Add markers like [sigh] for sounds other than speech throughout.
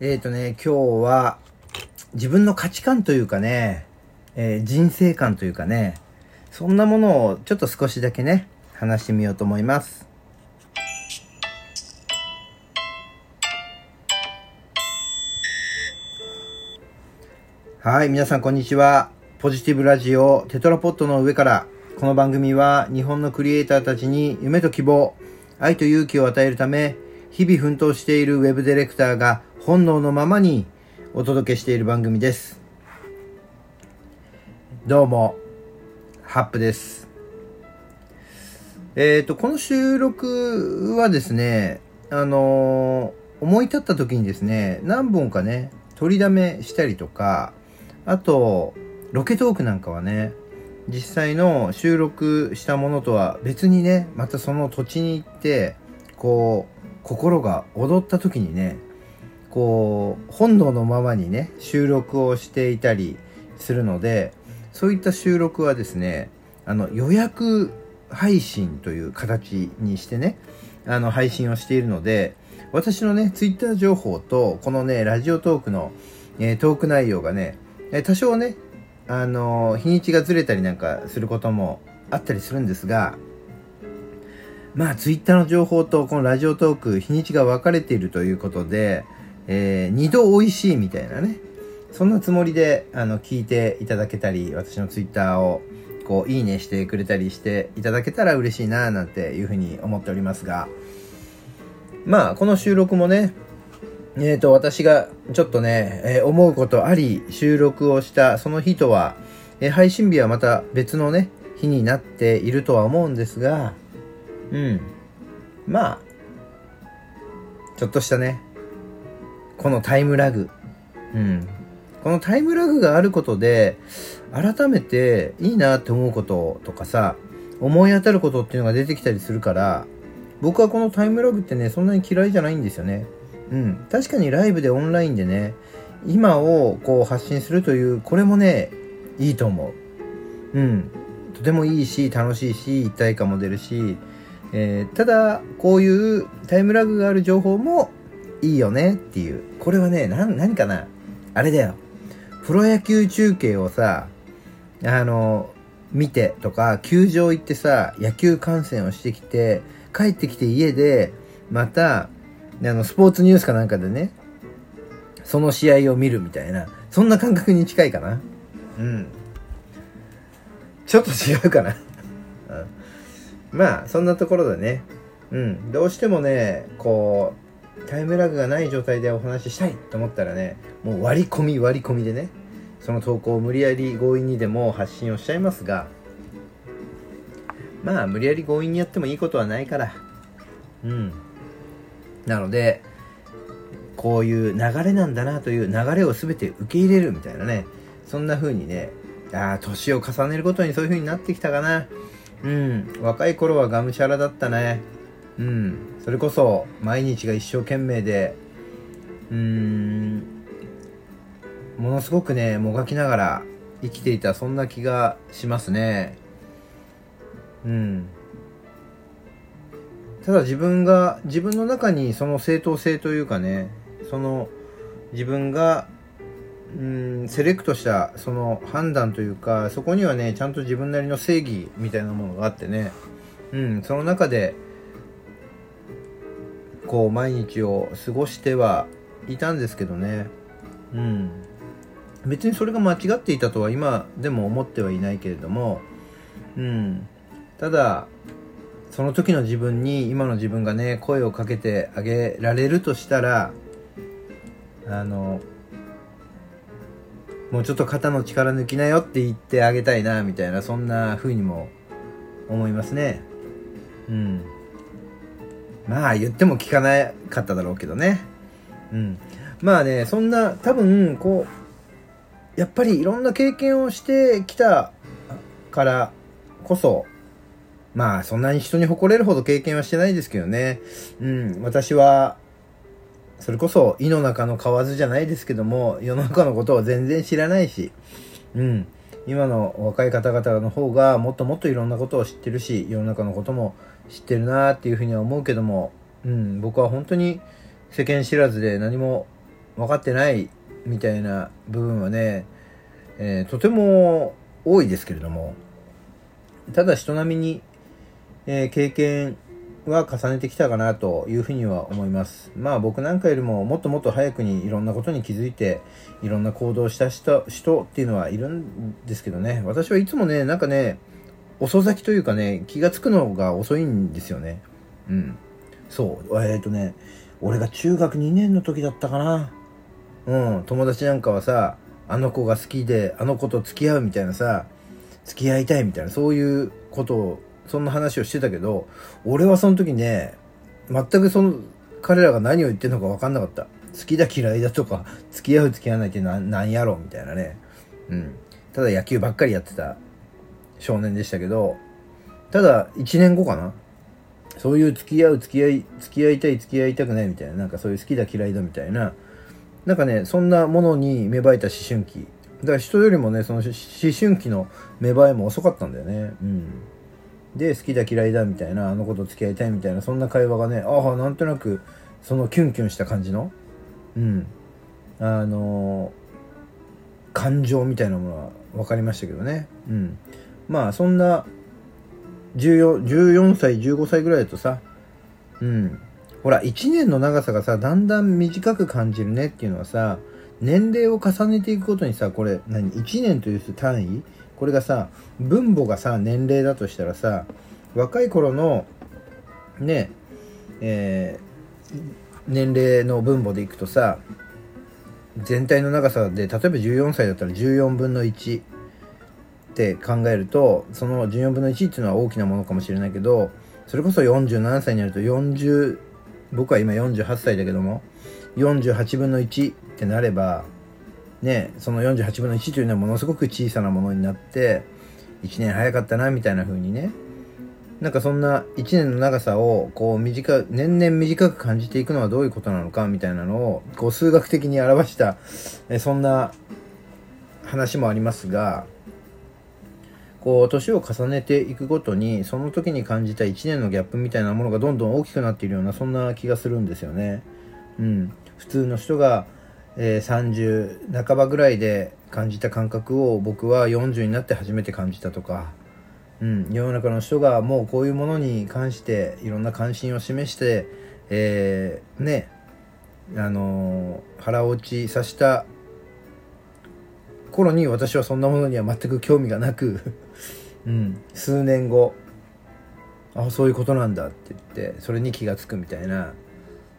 えっ、ー、とね、今日は自分の価値観というかね、えー、人生観というかね、そんなものをちょっと少しだけね、話してみようと思います。はい、皆さんこんにちは。ポジティブラジオテトラポットの上から、この番組は日本のクリエイターたちに夢と希望、愛と勇気を与えるため、日々奮闘しているウェブディレクターが本能のままにお届けしている番組です。どうも、ハップです。えっ、ー、と、この収録はですね、あのー、思い立った時にですね、何本かね、取りだめしたりとか、あと、ロケトークなんかはね、実際の収録したものとは別にね、またその土地に行って、こう、心が踊った時にね、こう、本能のままにね、収録をしていたりするので、そういった収録はですね、あの、予約配信という形にしてね、あの、配信をしているので、私のね、ツイッター情報と、このね、ラジオトークの、えー、トーク内容がね、え多少ね、あの日にちがずれたりなんかすることもあったりするんですが、まあ、ツイッターの情報とこのラジオトーク、日にちが分かれているということで、えー、二度美味しいみたいなね、そんなつもりで、あの、聞いていただけたり、私のツイッターを、こう、いいねしてくれたりしていただけたら嬉しいな、なんていうふうに思っておりますが、まあ、この収録もね、えっ、ー、と、私がちょっとね、えー、思うことあり、収録をしたその日とは、えー、配信日はまた別のね、日になっているとは思うんですが、うん。まあ、ちょっとしたね、このタイムラグ。うん。このタイムラグがあることで、改めていいなって思うこととかさ、思い当たることっていうのが出てきたりするから、僕はこのタイムラグってね、そんなに嫌いじゃないんですよね。うん。確かにライブでオンラインでね、今をこう発信するという、これもね、いいと思う。うん。とてもいいし、楽しいし、一体感も出るし、えー、ただ、こういうタイムラグがある情報もいいよねっていう。これはね、な、何かな？あれだよ。プロ野球中継をさ、あの、見てとか、球場行ってさ、野球観戦をしてきて、帰ってきて家で、また、あの、スポーツニュースかなんかでね、その試合を見るみたいな、そんな感覚に近いかな？うん。ちょっと違うかな？うん、まあ、そんなところでね、うん、どうしてもね、こう、タイムラグがない状態でお話ししたいと思ったらね、もう割り込み割り込みでね、その投稿を無理やり強引にでも発信をしちゃいますが、まあ無理やり強引にやってもいいことはないから、うん。なので、こういう流れなんだなという流れを全て受け入れるみたいなね、そんな風にね、ああ、年を重ねるごとにそういう風になってきたかな。うん、若い頃はがむしゃらだったね。うん、それこそ毎日が一生懸命で、うん、ものすごくね、もがきながら生きていた、そんな気がしますね。うん。ただ自分が、自分の中にその正当性というかね、その自分が、うん、セレクトしたその判断というか、そこにはね、ちゃんと自分なりの正義みたいなものがあってね、うん、その中で、こう毎日を過ごしてはいたんですけどね。うん。別にそれが間違っていたとは今でも思ってはいないけれども。うん。ただその時の自分に今の自分がね声をかけてあげられるとしたらあのもうちょっと肩の力抜きなよって言ってあげたいなみたいなそんな風にも思いますね。うん。まあ言っても聞かなかっただろうけどね。うん。まあね、そんな、多分、こう、やっぱりいろんな経験をしてきたからこそ、まあそんなに人に誇れるほど経験はしてないですけどね。うん、私は、それこそ井の中の蛙じゃないですけども、世の中のことを全然知らないし、うん、今の若い方々の方がもっともっといろんなことを知ってるし、世の中のことも知ってるなっていうふうには思うけども、うん、僕は本当に世間知らずで何も分かってないみたいな部分はね、えー、とても多いですけれどもただ人並みに、えー、経験は重ねてきたかなというふうには思います。まあ僕なんかよりももっともっと早くにいろんなことに気づいていろんな行動をした人人っていうのはいるんですけどね。私はいつもね、なんかね、遅咲きというかね、気がつくのが遅いんですよね。うん。そう。えっ、ー、とね、俺が中学2年の時だったかな。うん。友達なんかはさ、あの子が好きで、あの子と付き合うみたいなさ、付き合いたいみたいな、そういうことをそんな話をしてたけど、俺はその時ね、全くその、彼らが何を言ってるのか分かんなかった。好きだ嫌いだとか、付き合う付き合わないって何やろみたいなね。うん。ただ野球ばっかりやってた少年でしたけど、ただ1年後かなそういう付き合う付き合い、付き合いたい付き合いたくないみたいな、なんかそういう好きだ嫌いだみたいな、なんかね、そんなものに芽生えた思春期。だから人よりもね、その思春期の芽生えも遅かったんだよね。うん。で好きだ嫌いだみたいなあの子と付き合いたいみたいなそんな会話がねああなんとなくそのキュンキュンした感じのうん。あのー、感情みたいなものは分かりましたけどね。うん。まあそんな 14, 14歳15歳ぐらいだとさうん。ほら1年の長さがさだんだん短く感じるねっていうのはさ年齢を重ねていくことにさこれ何？1年という単位？これがさ分母がさ年齢だとしたらさ若い頃のねえー、年齢の分母でいくとさ全体の長さで例えば14歳だったら14分の1って考えるとその14分の1っていうのは大きなものかもしれないけどそれこそ47歳になると40僕は今48歳だけども48分の1ってなればね、その48分の1というのはものすごく小さなものになって、1年早かったな、みたいな風にね、なんかそんな1年の長さをこう短年々短く感じていくのはどういうことなのかみたいなのをこう数学的に表したえそんな話もありますがこう年を重ねていくごとにその時に感じた1年のギャップみたいなものがどんどん大きくなっているようなそんな気がするんですよね。うん、普通の人がえー、30半ばぐらいで感じた感覚を僕は40になって初めて感じたとか、うん、世の中の人がもうこういうものに関していろんな関心を示して、えー、ねあのー、腹落ちさせた頃に私はそんなものには全く興味がなく [laughs] うん、数年後あそういうことなんだって言ってそれに気が付くみたいな、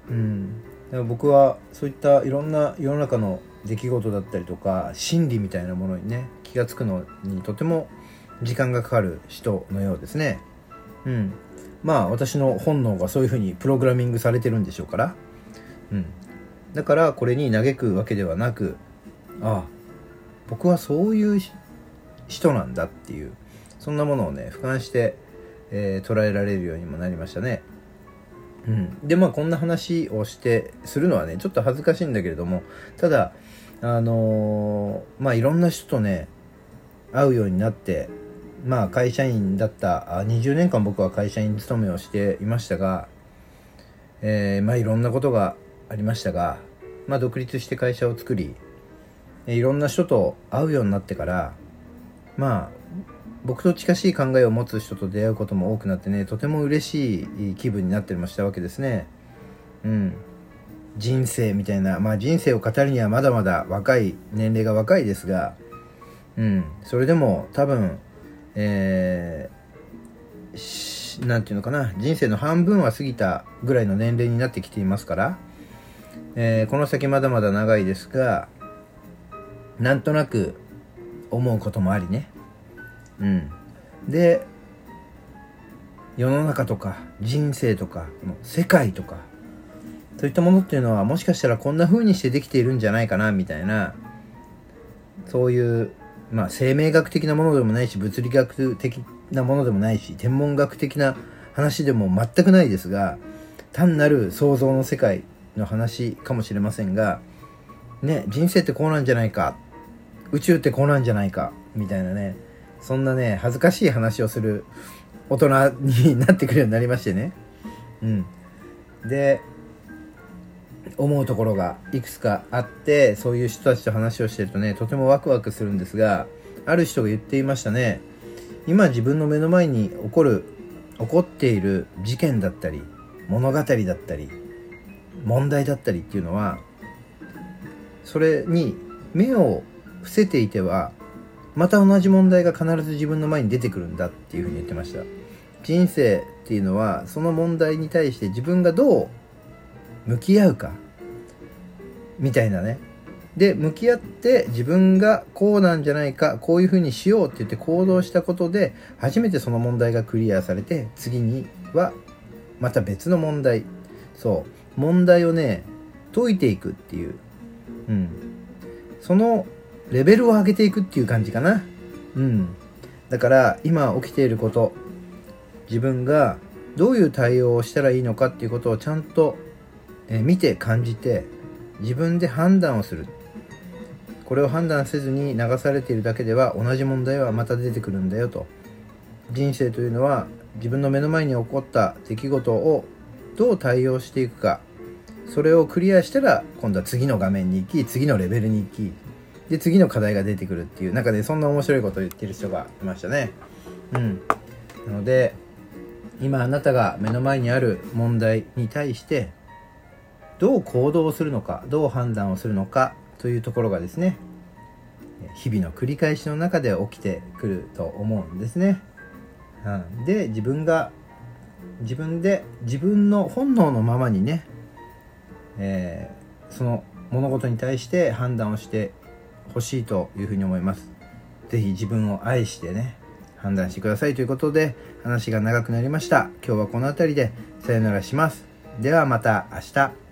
うん、だから僕はそういったいろんな世の中の出来事だったりとか心理みたいなものにね気が付くのにとても時間がかかる人のようですね。うん。まあ私の本能がそういうふうにプログラミングされてるんでしょうから。うん。だからこれに嘆くわけではなくああ僕はそういう人なんだっていうそんなものをね俯瞰して、えー、捉えられるようにもなりましたね。うん、でまあこんな話をしてするのはねちょっと恥ずかしいんだけれどもただあのー、まあいろんな人とね会うようになってまあ会社員だった20年間僕は会社員勤めをしていましたが、えー、まあいろんなことがありましたが、まあ、独立して会社を作りいろんな人と会うようになってからまあ僕と近しい考えを持つ人と出会うことも多くなってねとても嬉しい気分になったりもしたわけですね。うん。人生みたいなまあ人生を語るにはまだまだ若い年齢が若いですがうん。それでも多分えー、なんていうのかな人生の半分は過ぎたぐらいの年齢になってきていますから、えー、この先まだまだ長いですがなんとなく思うこともありね。うん、で世の中とか人生とか世界とかそういったものっていうのはもしかしたらこんな風にしてできているんじゃないかなみたいなそういうまあ生命学的なものでもないし物理学的なものでもないし天文学的な話でも全くないですが単なる想像の世界の話かもしれませんがね人生ってこうなんじゃないか宇宙ってこうなんじゃないかみたいなねそんなね、恥ずかしい話をする大人になってくるようになりましてね。うん。で、思うところがいくつかあってそういう人たちと話をしてるとねとてもワクワクするんですがある人が言っていましたね今自分の目の前に起こる起こっている事件だったり物語だったり問題だったりっていうのはそれに目を伏せていてはまた同じ問題が必ず自分の前に出てくるんだっていうふうに言ってました。人生っていうのはその問題に対して自分がどう向き合うかみたいなね。で向き合って自分がこうなんじゃないかこういうふうにしようって言って行動したことで初めてその問題がクリアされて次にはまた別の問題。そう。問題をね解いていくっていう。うん。そのレベルを上げていくっていう感じかな。うん。だから今起きていること自分がどういう対応をしたらいいのかっていうことをちゃんとえ見て感じて自分で判断をする。これを判断せずに流されているだけでは同じ問題はまた出てくるんだよと。人生というのは自分の目の前に起こった出来事をどう対応していくか。それをクリアしたら今度は次の画面に行き次のレベルに行きで次の課題が出てくるっていう中でそんな面白いことを言ってる人がいましたね。うん。なので今あなたが目の前にある問題に対してどう行動するのかどう判断をするのかというところがですね日々の繰り返しの中で起きてくると思うんですね。うん、で自分が自分で自分の本能のままにね、えー、その物事に対して判断をして欲しいというふうに思います。是非自分を愛してね判断してくださいということで話が長くなりました。今日はこの辺りでさよならします。ではまた明日。